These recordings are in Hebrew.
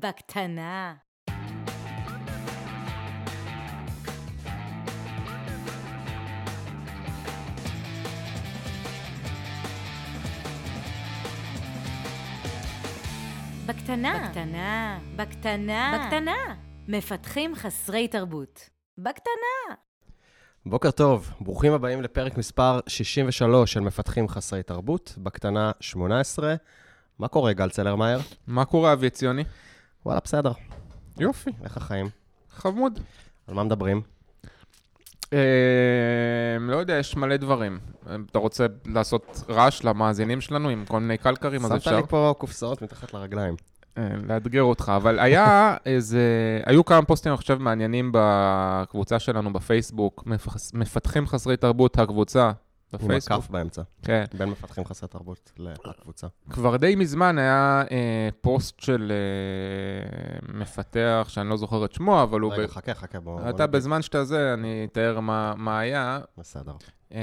בקטנה. בקטנה. בקטנה. בקטנה. בקטנה. מפתחים חסרי תרבות. בקטנה. בוקר טוב, ברוכים הבאים לפרק מספר 63 של מפתחים חסרי תרבות, בקטנה 18. מה קורה, גל צלרמייר? מה קורה, אבי ציוני? וואלה, בסדר. יופי, איך החיים? חמוד. על מה מדברים? אה, לא יודע, יש מלא דברים. אתה רוצה לעשות רעש למאזינים שלנו עם כל מיני קלקרים, אז שמת אפשר לי פה קופסאות מתחת לרגליים. אה, לאתגר אותך. אבל היה איזה, היו כמה פוסטים, אני חושב, מעניינים בקבוצה שלנו בפייסבוק, מפתחים חסרי תרבות, הקבוצה עם בפייסבוק. הכף באמצע, כן. בין מפתחים חסרי תרבות לקבוצה. כבר די מזמן היה אה, פוסט של אה, מפתח, שאני לא זוכר את שמו, אבל הוא... רגע, ב... חכה, חכה, בוא... בוא אתה נגיד. בזמן שאתה זה, אני אתאר מה, מה היה. בסדר. אה,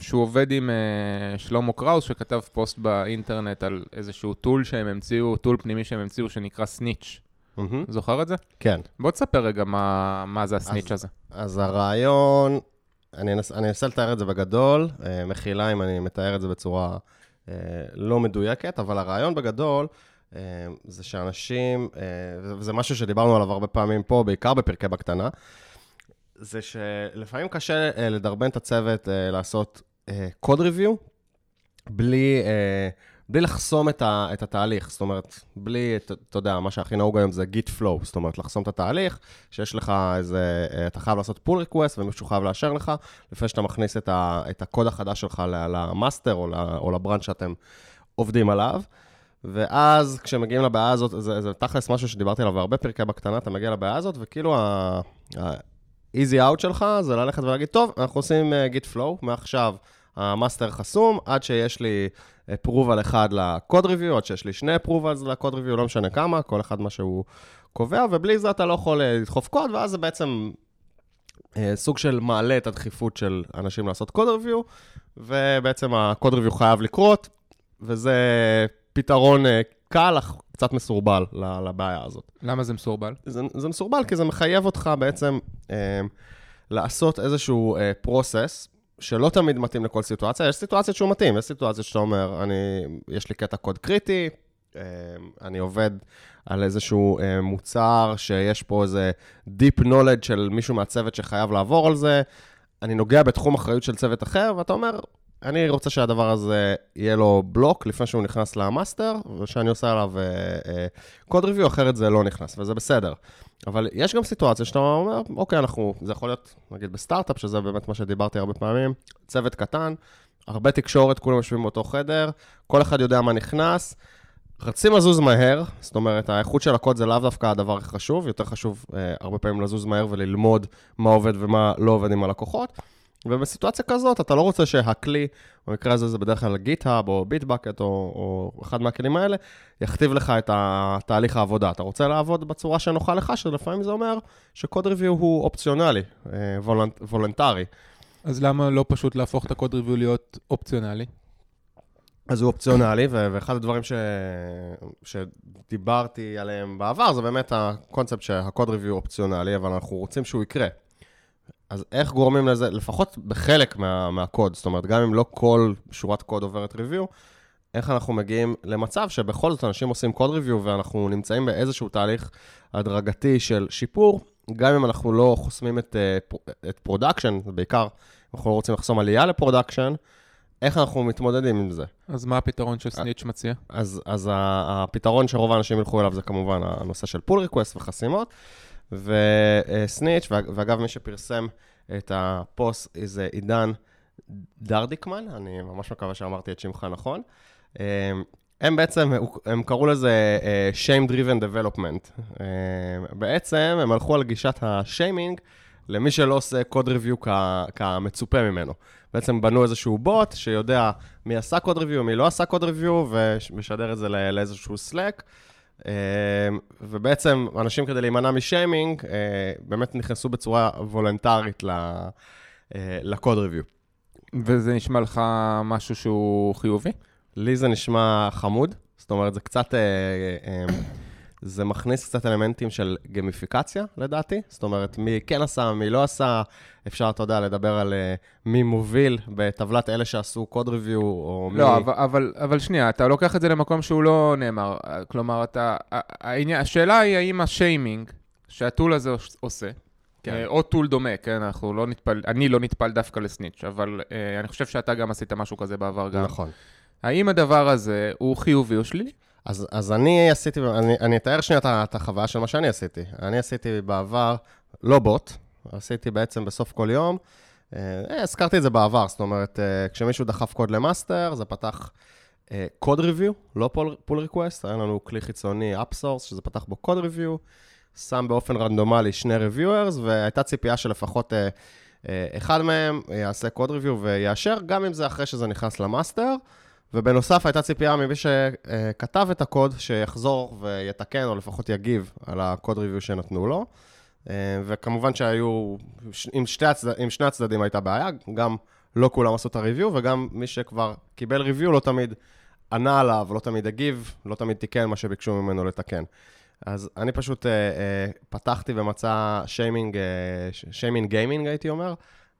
שהוא עובד עם אה, שלמה קראוס, שכתב פוסט באינטרנט על איזשהו tool שהם המציאו, tool פנימי שהם המציאו, שנקרא סניץ'. מהמם. זוכר את זה? כן, בוא תספר רגע מה, מה זה הסניץ' הזה. אז הרעיון, אני אנס- אני אנסה לתאר את זה בגדול, אה, מחילה אם אני מתאר את זה בצורה אה, לא מדויקת, אבל הרעיון בגדול אה, זה שאנשים, וזה משהו שדיברנו עליו הרבה פעמים פה, בעיקר בפרקי בקטנה, זה שלפעמים קשה לדרבן את הצוות לעשות קוד ריוויו בלי, אה, בלי לחסום את, ה, את התהליך, זאת אומרת, בלי, אתה יודע, מה שהכי נהוג היום זה Git flow, זאת אומרת, לחסום את התהליך, שיש לך איזה, אה, אתה חייב לעשות pull request ומישהו חייב לאשר לך, לפני שאתה מכניס את, ה, את הקוד החדש שלך ל master או, או ל branch שאתם עובדים עליו. ואז כשמגיעים לבעיה הזאת, זה, זה תכלס משהו שדיברתי עליו בהרבה פרקי בקטנה, אתה מגיע לבעיה הזאת, וכאילו ה-easy out שלך זה ללכת ולהגיד, טוב, אנחנו עושים uh, git flow, מעכשיו ה master חסום, עד שיש לי approval אחד ל code review, עד שיש לי שני approvals ל code review, לא משנה כמה, כל אחד מה שהוא קובע, ובלי זה אתה לא יכול אה, לדחוף קוד, ואז זה בעצם אה, סוג של מעלה את הדחיפות של אנשים לעשות קוד ריוויו, ובעצם הקוד ריוויו חייב לקרות, וזה פתרון אה, קל, אך קצת מסורבל לבעיה הזאת. למה זה מסורבל? זה, זה מסורבל כי זה מחייב אותך בעצם אה, לעשות איזשהו אה, פרוסס, שלא תמיד מתאים לכל סיטואציה. יש סיטואציות שהוא מתאים, יש סיטואציות שאתה אומר, אני, יש לי קטע קוד קריטי, אה, אני עובד על איזשהו אה, מוצר שיש פה איזה Deep Knowledge של מישהו מהצוות שחייב לעבור על זה, אני נוגע בתחום אחריות של צוות אחר, ואתה אומר, אני רוצה שהדבר הזה יהיה לו בלוק לפני שהוא נכנס ל master, ושאני עושה עליו code review, אחרת זה לא נכנס, וזה בסדר. אבל יש גם סיטואציה שאתה אומר, אוקיי, אנחנו, זה יכול להיות, נגיד בסטארט-אפ, שזה באמת מה שדיברתי הרבה פעמים, צוות קטן, הרבה תקשורת, כולם יושבים באותו חדר, כל אחד יודע מה נכנס, רצים לזוז מהר, זאת אומרת, האיכות של הקוד זה לאו דווקא הדבר הכי חשוב, יותר חשוב אה, הרבה פעמים לזוז מהר וללמוד מה עובד ומה לא עובד עם הלקוחות. ובסיטואציה כזאת, אתה לא רוצה שהכלי, במקרה הזה זה בדרך כלל גיט-האב או ביטבקט או, או אחד מהכלים האלה, יכתיב לך את תהליך העבודה. אתה רוצה לעבוד בצורה שנוחה לך, שלפעמים זה אומר שקוד ריוויו הוא אופציונלי, אה, וולנט, וולנטרי. אז למה לא פשוט להפוך את הקוד ריוויו להיות אופציונלי? אז הוא אופציונלי, ואחד הדברים ש... שדיברתי עליהם בעבר, זה באמת הקונספט שהקוד ריוויו אופציונלי, אבל אנחנו רוצים שהוא יקרה. אז איך גורמים לזה, לפחות בחלק מה, מהקוד, זאת אומרת, גם אם לא כל שורת קוד עוברת ריוויו, איך אנחנו מגיעים למצב שבכל זאת אנשים עושים קוד ריוויו ואנחנו נמצאים באיזשהו תהליך הדרגתי של שיפור, גם אם אנחנו לא חוסמים את, אה, את production, בעיקר אנחנו לא רוצים לחסום עלייה ל production, איך אנחנו מתמודדים עם זה? אז מה הפתרון שסניץ' מציע? אז, אז הפתרון שרוב האנשים ילכו אליו זה כמובן הנושא של pull request וחסימות. וסניץ', ואגב, מי שפרסם את הפוסט זה עידן דרדיקמן, אני ממש מקווה שאמרתי את שמך נכון. אה, הם בעצם, הם קראו לזה אה, shame driven development. אה, בעצם הם הלכו על גישת השיימינג למי שלא עושה code review כמצופה ממנו. בעצם בנו איזשהו בוט שיודע מי עשה code review, מי לא עשה code review, ומשדר את זה לא- לאיזשהו סלאק. אה, ובעצם אנשים כדי להימנע משיימינג, אה, באמת נכנסו בצורה וולנטרית אה, לקוד ריוויו. וזה נשמע לך משהו שהוא חיובי? לי זה נשמע חמוד, זאת אומרת, זה קצת... זה מכניס קצת אלמנטים של גמיפיקציה, לדעתי. זאת אומרת, מי כן עשה, מי לא עשה. אפשר, אתה יודע, לדבר על uh, מי מוביל בטבלת אלה שעשו קוד ריוויו, או מי... לא, אבל, אבל, אבל שנייה, אתה לוקח את זה למקום שהוא לא נאמר. כלומר, אתה... העניין, השאלה היא האם השיימינג שה tool הזה עושה, כן. אה, או tool דומה, כן, אנחנו לא נטפל, אני לא נטפל דווקא לסניץ', אבל אה, אני חושב שאתה גם עשית משהו כזה בעבר גם. נכון. האם הדבר הזה הוא חיובי או שלילי? אז, אז אני עשיתי, אני, אני אתאר שנייה את, החוויה של מה שאני עשיתי. אני עשיתי בעבר, לא בוט, עשיתי בעצם בסוף כל יום, אה, הזכרתי את זה בעבר, זאת אומרת, אה, כשמישהו דחף קוד ל master, זה פתח code אה, review, לא pull request, היה לנו כלי חיצוני Upsource, שזה פתח בו code review, שם באופן רנדומלי שני reviewers, והייתה ציפייה שלפחות אה, אה, אחד מהם יעשה code review ויאשר, גם אם זה אחרי שזה נכנס ל master. ובנוסף, הייתה ציפייה ממי שכתב את הקוד, שיחזור ויתקן, או לפחות יגיב על ה code review שנתנו לו. אה, וכמובן שהיו, עם, הצד, עם שני הצדדים הייתה בעיה, גם לא כולם עשו את ה review, וגם מי שכבר קיבל review לא תמיד ענה עליו, לא תמיד הגיב, לא תמיד תיקן מה שביקשו ממנו לתקן. אז אני פשוט אה, אה, פתחתי במבצע שיימינג, שיימינג גיימינג הייתי אומר.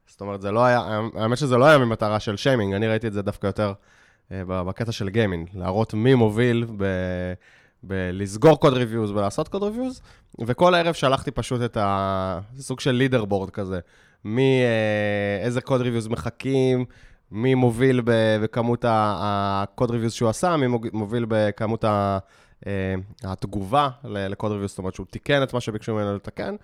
זאת אומרת, זה לא היה, האמת שזה לא היה ממטרה של שיימינג, אני ראיתי את זה דווקא יותר בקטע של גיימינג, להראות מי מוביל ב... בלסגור code reviews ולעשות code reviews, וכל ערב שלחתי פשוט את הסוג של leader board כזה, מי, איזה code reviews מחכים, מי מוביל בכמות ה code reviews שהוא עשה, מי מוביל בכמות ה... אה, התגובה ל code review, זאת אומרת שהוא תיקן את מה שביקשו ממנו לתקן,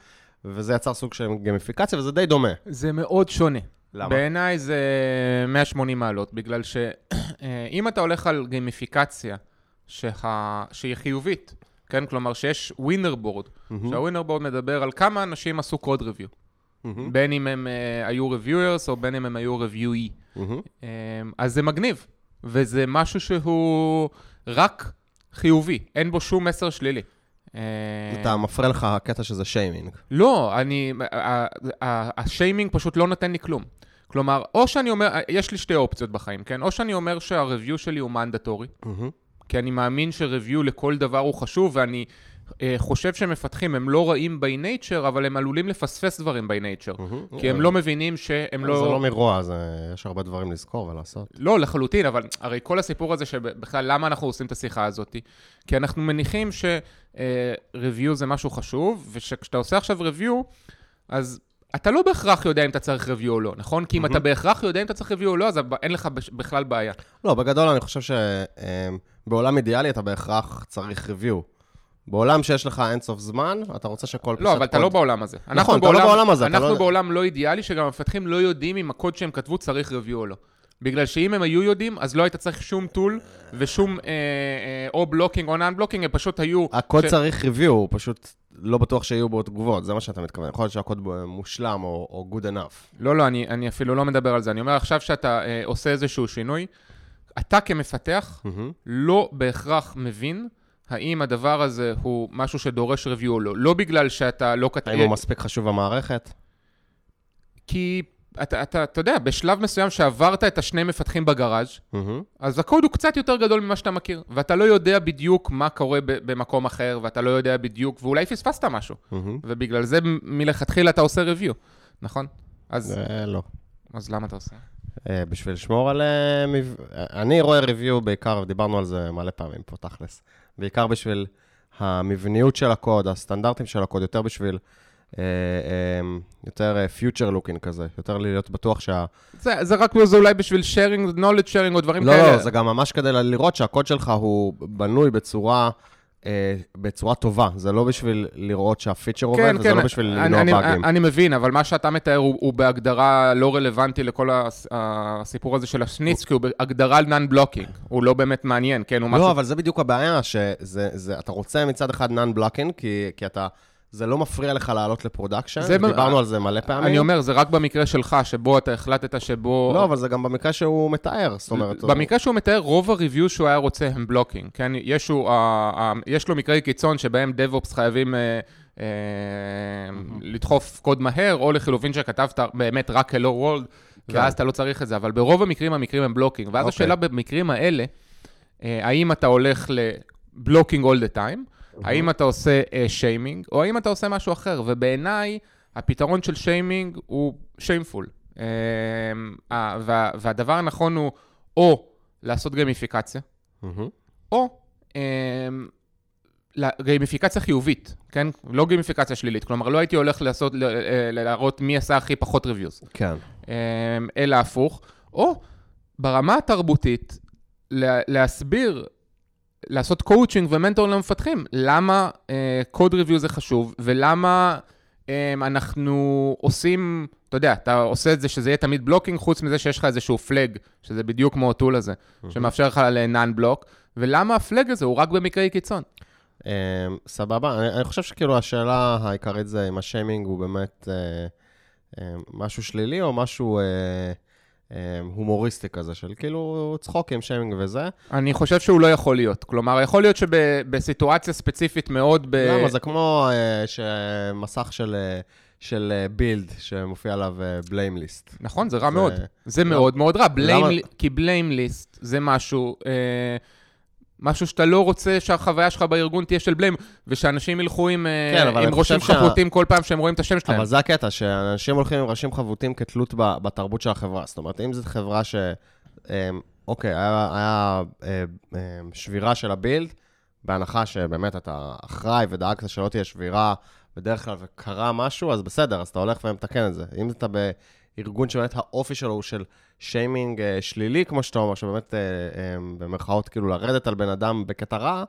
וזה יצר סוג של גמיפיקציה, וזה די דומה. זה מאוד שונה. למה? בעיניי זה 180 מעלות, בגלל שאם אתה הולך על גמיפיקציה שה... שהיא חיובית, כן? כלומר שיש winner board, mm-hmm. שה winner board מדבר על כמה אנשים עשו code review. Mm-hmm. בין אם הם אה, היו reviewers או בין אם הם היו reviewee. Mm-hmm. Um, אז זה מגניב, וזה משהו שהוא רק חיובי, אין בו שום מסר שלילי. אתה מפריע לך הקטע שזה שיימינג. לא, אני, השיימינג פשוט לא נותן לי כלום. כלומר, או שאני אומר, יש לי שתי אופציות בחיים, כן? או שאני אומר שהרוויו שלי הוא מנדטורי, כי אני מאמין שרוויו לכל דבר הוא חשוב, ואני אה, חושב שמפתחים הם לא רעים by nature, אבל הם עלולים לפספס דברים by nature. Mm-hmm. כי הם לא מבינים שהם לא... זה לא מרוע, זה... יש הרבה דברים לזכור ולעשות. לא, לחלוטין, אבל הרי כל הסיפור הזה שבכלל, למה אנחנו עושים את השיחה הזאת? כי אנחנו מניחים ש-review אה, זה משהו חשוב, ושכשאתה עושה עכשיו review, אז אתה לא בהכרח יודע אם אתה צריך review או לא, נכון? כי אם אתה בהכרח יודע אם אתה צריך review או לא, אז אין לך בכלל בעיה. לא, בגדול אני חושב שבעולם אידיאלי אתה בהכרח צריך review. בעולם שיש לך אינסוף זמן, אתה רוצה שכל לא, אבל אתה לא בעולם הזה. נכון, אתה לא בעולם הזה. אנחנו לא... בעולם לא אידיאלי, שגם המפתחים לא יודעים אם הקוד שהם כתבו צריך review או לא. בגלל שאם הם היו יודעים, אז לא היית צריך שום tool ושום אה, אה, או blocking או non blocking, הם פשוט היו... הקוד ש... צריך review, הוא פשוט לא בטוח שיהיו בו תגובות, זה מה שאתה מתכוון. יכול להיות שהקוד מושלם או, או good enough. לא, לא, אני, אני אפילו לא מדבר על זה. אני אומר עכשיו שאתה אה, עושה איזשהו שינוי, אתה כמפתח mm-hmm. לא בהכרח מבין האם הדבר הזה הוא משהו שדורש review או לא. לא בגלל שאתה לא כתב... האם הוא מספיק חשוב במערכת? כי אתה, אתה, אתה יודע, בשלב מסוים שעברת את השני מפתחים בגראז', mm-hmm. אז הקוד הוא קצת יותר גדול ממה שאתה מכיר, ואתה לא יודע בדיוק מה קורה במקום אחר, ואתה לא יודע בדיוק, ואולי פספסת משהו, mm-hmm. ובגלל זה מלכתחילה אתה עושה review, נכון? אז... אה, לא. אז למה אתה עושה? אה, בשביל לשמור על... אה, אני רואה review בעיקר, ודיברנו על זה מלא פעמים פה, תכלס. בעיקר בשביל המבניות של הקוד, הסטנדרטים של הקוד, יותר בשביל... אה, אה, יותר future אה, looking כזה, יותר להיות בטוח שה... זה, זה רק זה אולי בשביל sharing, knowledge sharing או דברים לא, כאלה. לא, לא, זה גם ממש כדי לראות שהקוד שלך הוא בנוי בצורה... בצורה טובה, זה לא בשביל לראות שהפיצ'ר כן, עובד, כן, וזה לא בשביל למנוע באגים. אני מבין, אבל מה שאתה מתאר הוא, הוא בהגדרה לא רלוונטי לכל הסיפור הזה של ה snitch, כי הוא בהגדרה non-blocking, הוא לא באמת מעניין, כן? לא, משהו... אבל זה בדיוק הבעיה, שאתה רוצה מצד אחד non-blocking, כי, כי אתה... זה לא מפריע לך לעלות ל production, דיברנו על זה מלא פעמים. אני אומר, זה רק במקרה שלך, שבו אתה החלטת שבו... לא, אבל זה גם במקרה שהוא מתאר, זאת אומרת... במקרה שהוא מתאר, רוב ה review שהוא היה רוצה הם blocking, כן? יש, הוא, אה, אה, יש לו מקרי קיצון שבהם DevOps חייבים... אה, אה, לדחוף קוד מהר, או לחילופין שכתבת באמת רק Hello World, כן. ואז אתה לא צריך את זה, אבל ברוב המקרים, המקרים הם blocking. ואז okay. אוקיי. השאלה במקרים האלה, אה, האם אתה הולך ל blocking all the time, האם אתה עושה אה, שיימינג, או האם אתה עושה משהו אחר, ובעיניי, הפתרון של שיימינג הוא shameful. וה, והדבר הנכון הוא או לעשות גמיפיקציה, מהמם. או ל- גיימיפיקציה חיובית, כן? לא גיימיפיקציה שלילית. כלומר, לא הייתי הולך לעשות, אה, להראות מי עשה הכי פחות reviews, כן. אלא הפוך. או ברמה התרבותית, לה- להסביר, לעשות קואוצ'ינג ומנטור למפתחים, למה code review זה חשוב, ולמה אה, אנחנו עושים, אתה יודע, אתה עושה את זה שזה יהיה תמיד blocking, חוץ מזה שיש לך איזשהו flag, שזה בדיוק כמו ה tool הזה, שמאפשר לך ל non block, ולמה ה flag הזה הוא רק במקרי קיצון. אמ, סבבה, אני, אני חושב שכאילו השאלה העיקרית זה אם השיימינג הוא באמת אה, אה, משהו שלילי או משהו אה, הומוריסטי כזה, של כאילו צחוקים, שיימינג וזה. אני חושב שהוא לא יכול להיות. כלומר, יכול להיות שבסיטואציה ספציפית מאוד ב... למה? זה כמו אה, שמסך של, אה, של אה, בילד שמופיע עליו בליים ליסט. נכון, זה רע זה- מאוד. זה מאוד מאוד רע. בליים, למה- כי בליים ליסט זה משהו, אה, משהו שאתה לא רוצה שהחוויה שלך בארגון תהיה של בליים, ושאנשים ילכו עם, אה, כן, עם ראשים שה- חפותים כל פעם שהם רואים את השם שלהם. אבל זה הקטע, שאנשים הולכים עם ראשים חבוטים כתלות ב- בתרבות של החברה. זאת אומרת, אם זו חברה ש... אמ, אוקיי, היה, היה אה, אה, שבירה של הבילד, בהנחה שבאמת אתה אחראי ודאגת שלא תהיה שבירה בדרך כלל וקרה משהו, אז בסדר, אז אתה הולך ומתקן את זה. אם אתה בארגון שבאמת האופי שלו הוא של שיימינג אה, שלילי, כמו שאתה אומר, שבאמת, אה, אה, במרכאות, כאילו לרדת על בן אדם בקטע רע,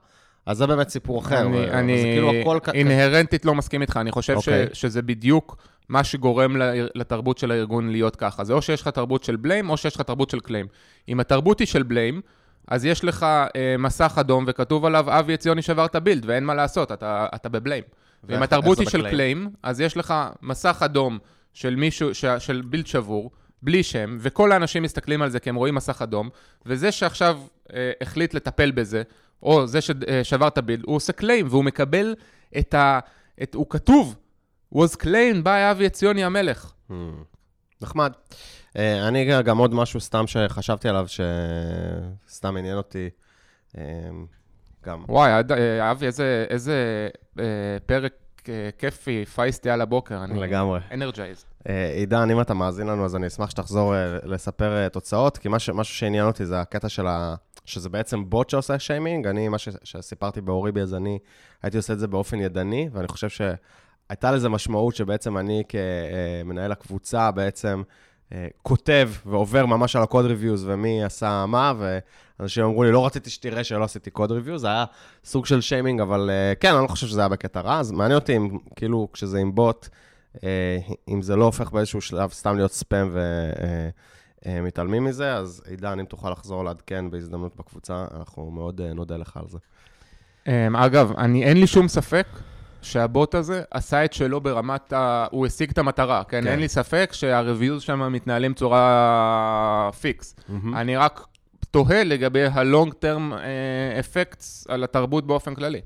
אז זה באמת סיפור אחר. אני, ו- אני כאילו הכל... אינהרנטית לא מסכים איתך, אני חושב ש, אוקיי. שזה בדיוק מה שגורם לתרבות של הארגון להיות ככה. זה או שיש לך תרבות של בליים, או שיש לך תרבות של קליים. אם התרבות היא של בליים, אז יש לך אה, מסך אדום וכתוב עליו, אבי עציוני שבר את הבילד, ואין מה לעשות, אתה, אתה בבליים. ואם התרבות היא של? קליים, אז יש לך מסך אדום של מישהו, ש, של בילד שבור, בלי שם, וכל האנשים מסתכלים על זה כי הם רואים מסך אדום, וזה שעכשיו אה, החליט לטפל בזה, או זה ששבר את הבילד, הוא עושה קליים, והוא מקבל את ה... את, הוא כתוב, was claimed by אבי עציוני המלך. Hmm, נחמד. אה, אני גם עוד משהו סתם שחשבתי עליו, שסתם עניין אותי. אה, גם. וואי, אה, אבי, איזה, איזה אה, פרק אה, כיפי, פייסטי על הבוקר. אני לגמרי. אנרג'ייז. אה, עידן, אם אתה מאזין לנו, אז אני אשמח שתחזור אה, לספר אה, תוצאות, כי משהו, משהו שעניין אותי זה הקטע של ה... שזה בעצם בוט שעושה שיימינג. אני, מה ש... שסיפרתי ב Oribi, אז אני הייתי עושה את זה באופן ידני, ואני חושב שהייתה לזה משמעות שבעצם אני כמנהל הקבוצה בעצם כותב ועובר ממש על ה code reviews ומי עשה מה, ואנשים אמרו לי, לא רציתי שתראה שלא עשיתי code reviews, זה היה סוג של שיימינג, אבל אה, כן, אני לא חושב שזה היה בקטע רע, אז מעניין אותי אם, כאילו, כשזה עם בוט, אה, אם זה לא הופך באיזשהו שלב סתם להיות ספאם ומתעלמים מזה, אז עידן, אם תוכל לחזור לעדכן בהזדמנות בקבוצה, אנחנו מאוד אה, נודה לך על זה. אמ, אגב, אני, אין לי שום ספק שהבוט הזה עשה את שלו ברמת ה... הוא השיג את המטרה, כן? כן. אין לי ספק שה reviews שם מתנהלים בצורה פיקס. אני רק תוהה לגבי term אה, effects על התרבות באופן כללי.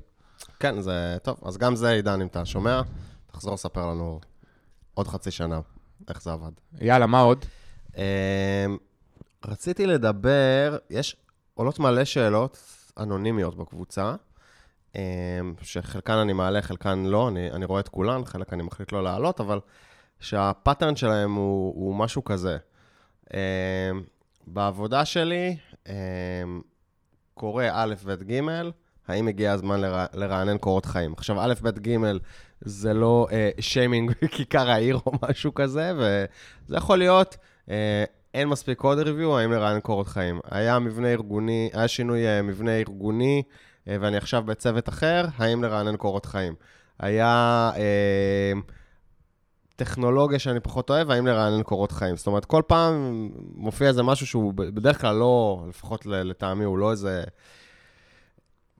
כן, זה טוב. אז גם זה, עידן, אם אתה שומע, תחזור לספר לנו עוד חצי שנה איך זה עבד. יאללה, מה עוד? אמ, רציתי לדבר, יש עולות מלא שאלות אנונימיות בקבוצה, שחלקן אני מעלה, חלקן לא, אני, אני רואה את כולן, חלק אני מחליט לא להעלות, אבל שהפאטרן שלהם הוא, הוא משהו כזה. אמ, בעבודה שלי אמ, קורא א', ב', ג', האם הגיע הזמן לרע, לרענן קורות חיים? עכשיו, א', ב', ג', זה לא אה, שיימינג בכיכר העיר או משהו כזה, וזה יכול להיות, אה, אין מספיק קוד ריוויו, האם לרענן קורות חיים. היה מבנה ארגוני, היה שינוי אה, מבנה ארגוני, ואני עכשיו בצוות אחר, האם לרענן קורות חיים. היה אה, טכנולוגיה שאני פחות אוהב, האם לרענן קורות חיים. זאת אומרת, כל פעם מופיע איזה משהו שהוא בדרך כלל לא, לפחות לטעמי, הוא לא איזה...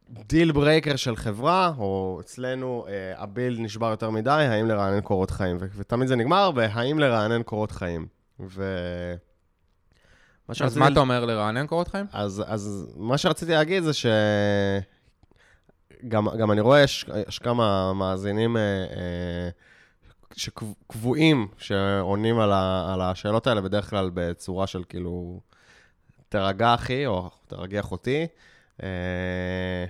deal breaker של חברה, או אצלנו אה, ה build נשבר יותר מדי, האם לרענן קורות חיים. ותמיד זה נגמר בהאם לרענן קורות חיים. ו... מה אז מה אתה אומר לרענן קורות חיים? אז, אז מה שרציתי להגיד זה ש... גם, גם אני רואה, יש, יש כמה מאזינים אה, אה, שקבועים, שעונים על, ה, על השאלות האלה בדרך כלל בצורה של כאילו, תרגע אחי, או תרגיע אחותי. אה,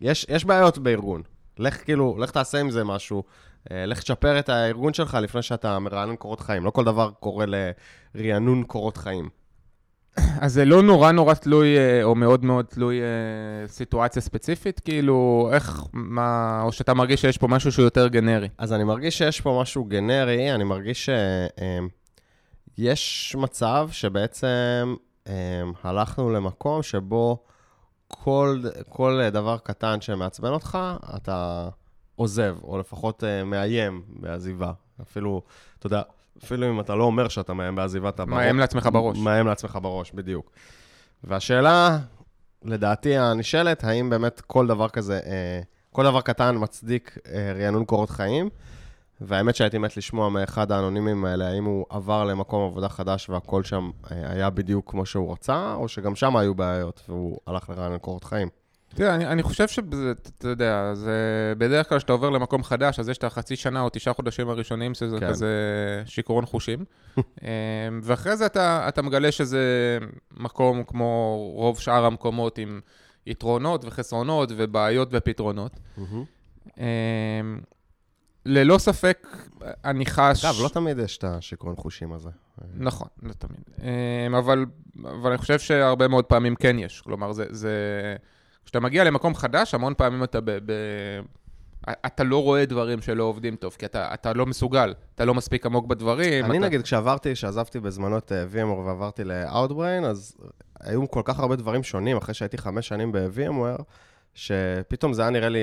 יש, יש בעיות בארגון. לך כאילו, לך תעשה עם זה משהו. אה, לך תשפר את הארגון שלך לפני שאתה מרענן קורות חיים. לא כל דבר קורה לרענון קורות חיים. אז זה לא נורא נורא תלוי, אה, או מאוד מאוד תלוי אה, סיטואציה ספציפית? כאילו, איך, מה, או שאתה מרגיש שיש פה משהו שהוא יותר גנרי? אז אני מרגיש שיש פה משהו גנרי, אני מרגיש שיש מצב שבעצם הלכנו למקום שבו כל, כל דבר קטן שמעצבן אותך, אתה עוזב, או לפחות מאיים בעזיבה. אפילו, אתה יודע, אפילו אם אתה לא אומר שאתה מאיים בעזיבה, אתה... מאיים לעצמך בראש. מאיים לעצמך בראש, בדיוק. והשאלה, לדעתי הנשאלת, האם באמת כל דבר כזה, אה, כל דבר קטן מצדיק אה, רענון קורות חיים? והאמת שהייתי מת לשמוע מאחד האנונימים האלה, האם הוא עבר למקום עבודה חדש והכל שם אה, היה בדיוק כמו שהוא רצה, או שגם שם היו בעיות והוא הלך לרענון קורות חיים. תראה, אני, אני חושב שזה, אתה יודע, זה בדרך כלל כשאתה עובר למקום חדש, אז יש את החצי שנה או תשעה חודשים הראשונים, שזה כן. כזה שיכרון חושים. אמ, ואחרי זה אתה, אתה מגלה שזה מקום כמו רוב שאר המקומות עם יתרונות וחסרונות ובעיות ופתרונות. אמ, ללא ספק, אני חש... אגב, לא תמיד יש את השיכרון חושים הזה. נכון, לא תמיד. אמ, אבל, אבל אני חושב שהרבה מאוד פעמים כן יש. כלומר, זה... זה... כשאתה מגיע למקום חדש, המון פעמים אתה ב... ב... אתה לא רואה דברים שלא עובדים טוב, כי אתה, אתה לא מסוגל, אתה לא מספיק עמוק בדברים. אני אתה... נגיד, כשעברתי, כשעזבתי בזמנו את uh, VMware ועברתי ל-Outbrain, אז היו כל כך הרבה דברים שונים, אחרי שהייתי חמש שנים ב-VMware, שפתאום זה היה נראה לי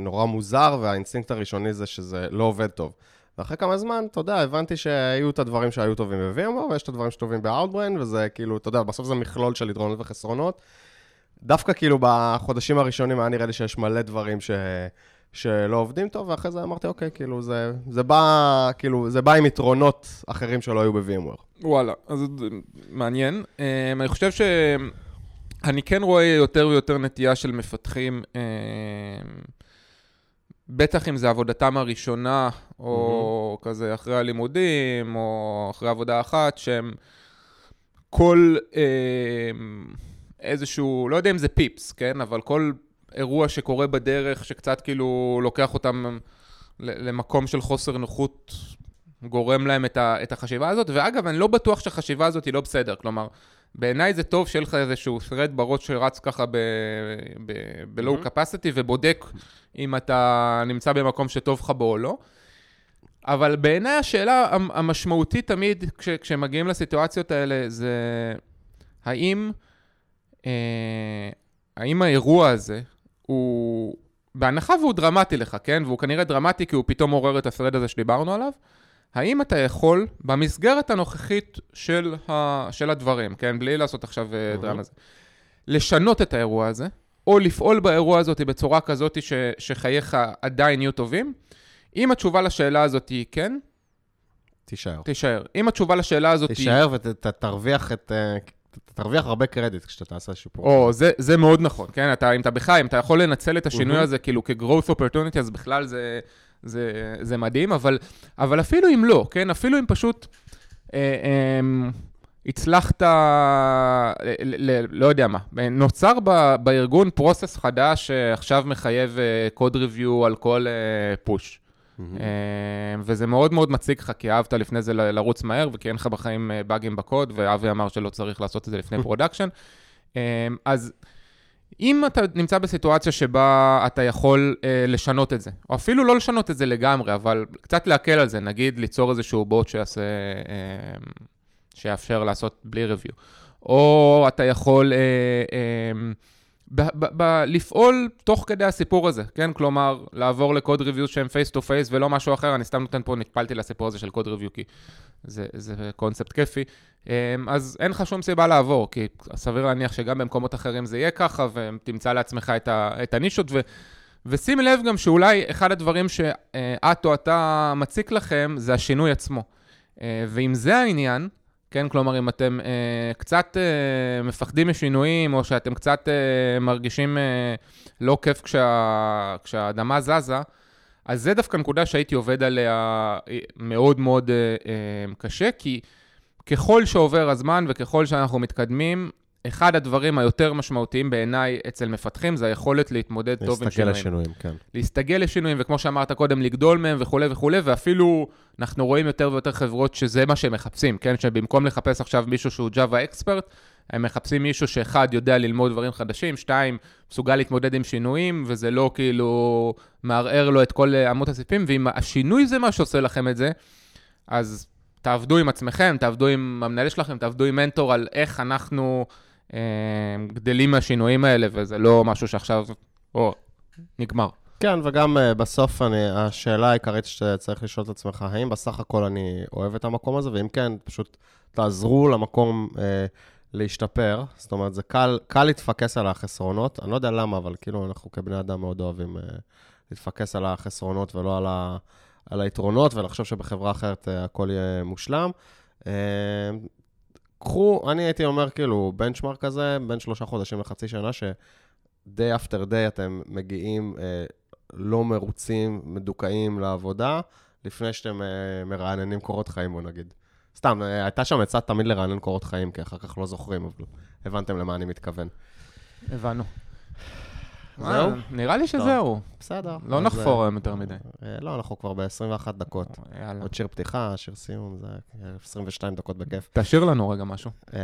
נורא מוזר, והאינסטינקט הראשוני זה שזה לא עובד טוב. ואחרי כמה זמן, אתה יודע, הבנתי שהיו את הדברים שהיו טובים ב-VMware, ויש את הדברים שטובים ב-Outbrain, וזה כאילו, אתה יודע, בסוף זה מכלול של יתרונות וחסרונות. דווקא כאילו בחודשים הראשונים היה נראה לי שיש מלא דברים ש... שלא עובדים טוב, ואחרי זה אמרתי, אוקיי, כאילו, זה, זה בא, כאילו, זה בא עם יתרונות אחרים שלא היו ב-VMware. וואלה, אז מעניין. Um, אני חושב שאני כן רואה יותר ויותר נטייה של מפתחים, um, בטח אם זה עבודתם הראשונה, או mm-hmm. כזה אחרי הלימודים, או אחרי עבודה אחת, שהם כל... איזשהו, לא יודע אם זה פיפס, כן? אבל כל אירוע שקורה בדרך, שקצת כאילו לוקח אותם למקום של חוסר נוחות, גורם להם את, ה, את החשיבה הזאת. ואגב, אני לא בטוח שהחשיבה הזאת היא לא בסדר. כלומר, בעיניי זה טוב שיהיה לך איזשהו thread בראש שרץ ככה ב-low mm-hmm. capacity ובודק אם אתה נמצא במקום שטוב לך בו או לא. אבל בעיניי השאלה המשמעותית תמיד כש, כשמגיעים לסיטואציות האלה זה האם... אה, האם האירוע הזה הוא, בהנחה והוא דרמטי לך, כן? והוא כנראה דרמטי כי הוא פתאום עורר את השרד הזה שדיברנו עליו, האם אתה יכול, במסגרת הנוכחית של, ה, של הדברים, כן? בלי לעשות עכשיו mm-hmm. דרמה זה, לשנות את האירוע הזה, או לפעול באירוע הזאת בצורה כזאת ש, שחייך עדיין יהיו טובים? אם התשובה לשאלה הזאת היא כן, תישאר. תישאר. אם התשובה לשאלה הזאת היא... תישאר ותרוויח את... אה, אתה תרוויח הרבה קרדיט כשאתה תעשה שיפור. או, זה, זה מאוד נכון, כן? אתה, אם אתה בחי, אם אתה יכול לנצל את השינוי. הזה כאילו כ-growth opportunity, אז בכלל זה, זה, זה מדהים, אבל, אבל אפילו אם לא, כן? אפילו אם פשוט אה, אה, הצלחת, ל, ל, לא יודע מה, נוצר ב, בארגון process חדש שעכשיו מחייב code אה, review על כל push. Mm-hmm. וזה מאוד מאוד מציק לך, כי אהבת לפני זה לרוץ מהר, וכי אין לך בחיים אה, באגים בקוד, ואבי אמר שלא צריך לעשות את זה לפני production. אמ, אז אם אתה נמצא בסיטואציה שבה אתה יכול אה, לשנות את זה, או אפילו לא לשנות את זה לגמרי, אבל קצת להקל על זה, נגיד ליצור איזשהו בוט שיעשה, אה, שיאפשר לעשות בלי review, או אתה יכול... אה, אה, ב- ב- ב- לפעול תוך כדי הסיפור הזה, כן? כלומר, לעבור ל code review שהם face to face ולא משהו אחר, אני סתם נותן פה, נטפלתי לסיפור הזה של code review, כי זה, זה קונספט כיפי. אמ, אז אין לך שום סיבה לעבור, כי סביר להניח שגם במקומות אחרים זה יהיה ככה, ותמצא לעצמך את, ה- את הנישות, ו... ושים לב גם שאולי אחד הדברים שאת או אתה מציק לכם, זה השינוי עצמו. אה, ואם זה העניין, כן, כלומר, אם אתם אה, קצת אה, מפחדים משינויים, או שאתם קצת אה, מרגישים אה, לא כיף כשה, כשהאדמה זזה, אז זה דווקא נקודה שהייתי עובד עליה אה, מאוד מאוד אה, אה, קשה, כי ככל שעובר הזמן וככל שאנחנו מתקדמים, אחד הדברים היותר משמעותיים בעיניי אצל מפתחים זה היכולת להתמודד טוב עם שינויים. לשינויים, כן. להסתגל לשינויים, וכמו שאמרת קודם, לגדול מהם וכולי וכולי, ואפילו אנחנו רואים יותר ויותר חברות שזה מה שהם מחפשים, כן? שבמקום לחפש עכשיו מישהו שהוא Java אקספרט, הם מחפשים מישהו שאחד, יודע ללמוד דברים חדשים, שתיים, מסוגל להתמודד עם שינויים, וזה לא כאילו מערער לו את כל אה, אמות הסיפים, ואם השינוי זה מה שעושה לכם את זה, אז תעבדו עם עצמכם, תעבדו עם המנהל שלכם, תעבדו עם מנטור על איך אנחנו גדלים מהשינויים האלה, וזה לא משהו שעכשיו, או, נגמר. כן, וגם uh, בסוף אני, השאלה העיקרית שאתה צריך לשאול את עצמך, האם בסך הכל אני אוהב את המקום הזה, ואם כן, פשוט תעזרו למקום uh, להשתפר. זאת אומרת, זה קל, קל להתפקס על החסרונות, אני לא יודע למה, אבל כאילו אנחנו כבני אדם מאוד אוהבים uh, להתפקס על החסרונות ולא על, ה, על היתרונות, ולחשוב שבחברה אחרת uh, הכל יהיה מושלם. Uh, קחו, אני הייתי אומר כאילו, בנצ'מארק כזה, בין שלושה חודשים לחצי שנה, ש... day after day אתם מגיעים אה, לא מרוצים, מדוכאים לעבודה, לפני שאתם אה, מרעננים קורות חיים, בוא נגיד. סתם, אה, הייתה שם עצה תמיד לרענן קורות חיים, כי אחר כך לא זוכרים, אבל הבנתם למה אני מתכוון. הבנו. זהו? אה, נראה לי שזהו. בסדר. לא נחפור היום יותר מדי. אה, לא, אנחנו כבר ב-21 דקות. יאללה. עוד שיר פתיחה, שיר סיום, זה אה, 22 דקות בכיף. תשאיר לנו רגע משהו. אה,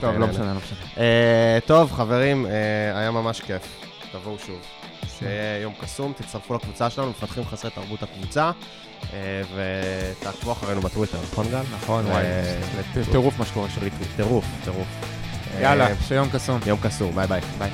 טוב. לא משנה, לא משנה. אה, טוב, חברים, אה, היה ממש כיף. תבואו שוב. שיהיה יום קסום, תצטרפו לקבוצה שלנו, מפתחים חסרי תרבות הקבוצה, אה, ותעקבו אחרינו בטוויטר, נכון גל? נכון, אה, וואי. טירוף מה שקורה שם. טירוף, טירוף. יאללה, אה, שיום קסום. יום קסום, ביי ביי. ביי.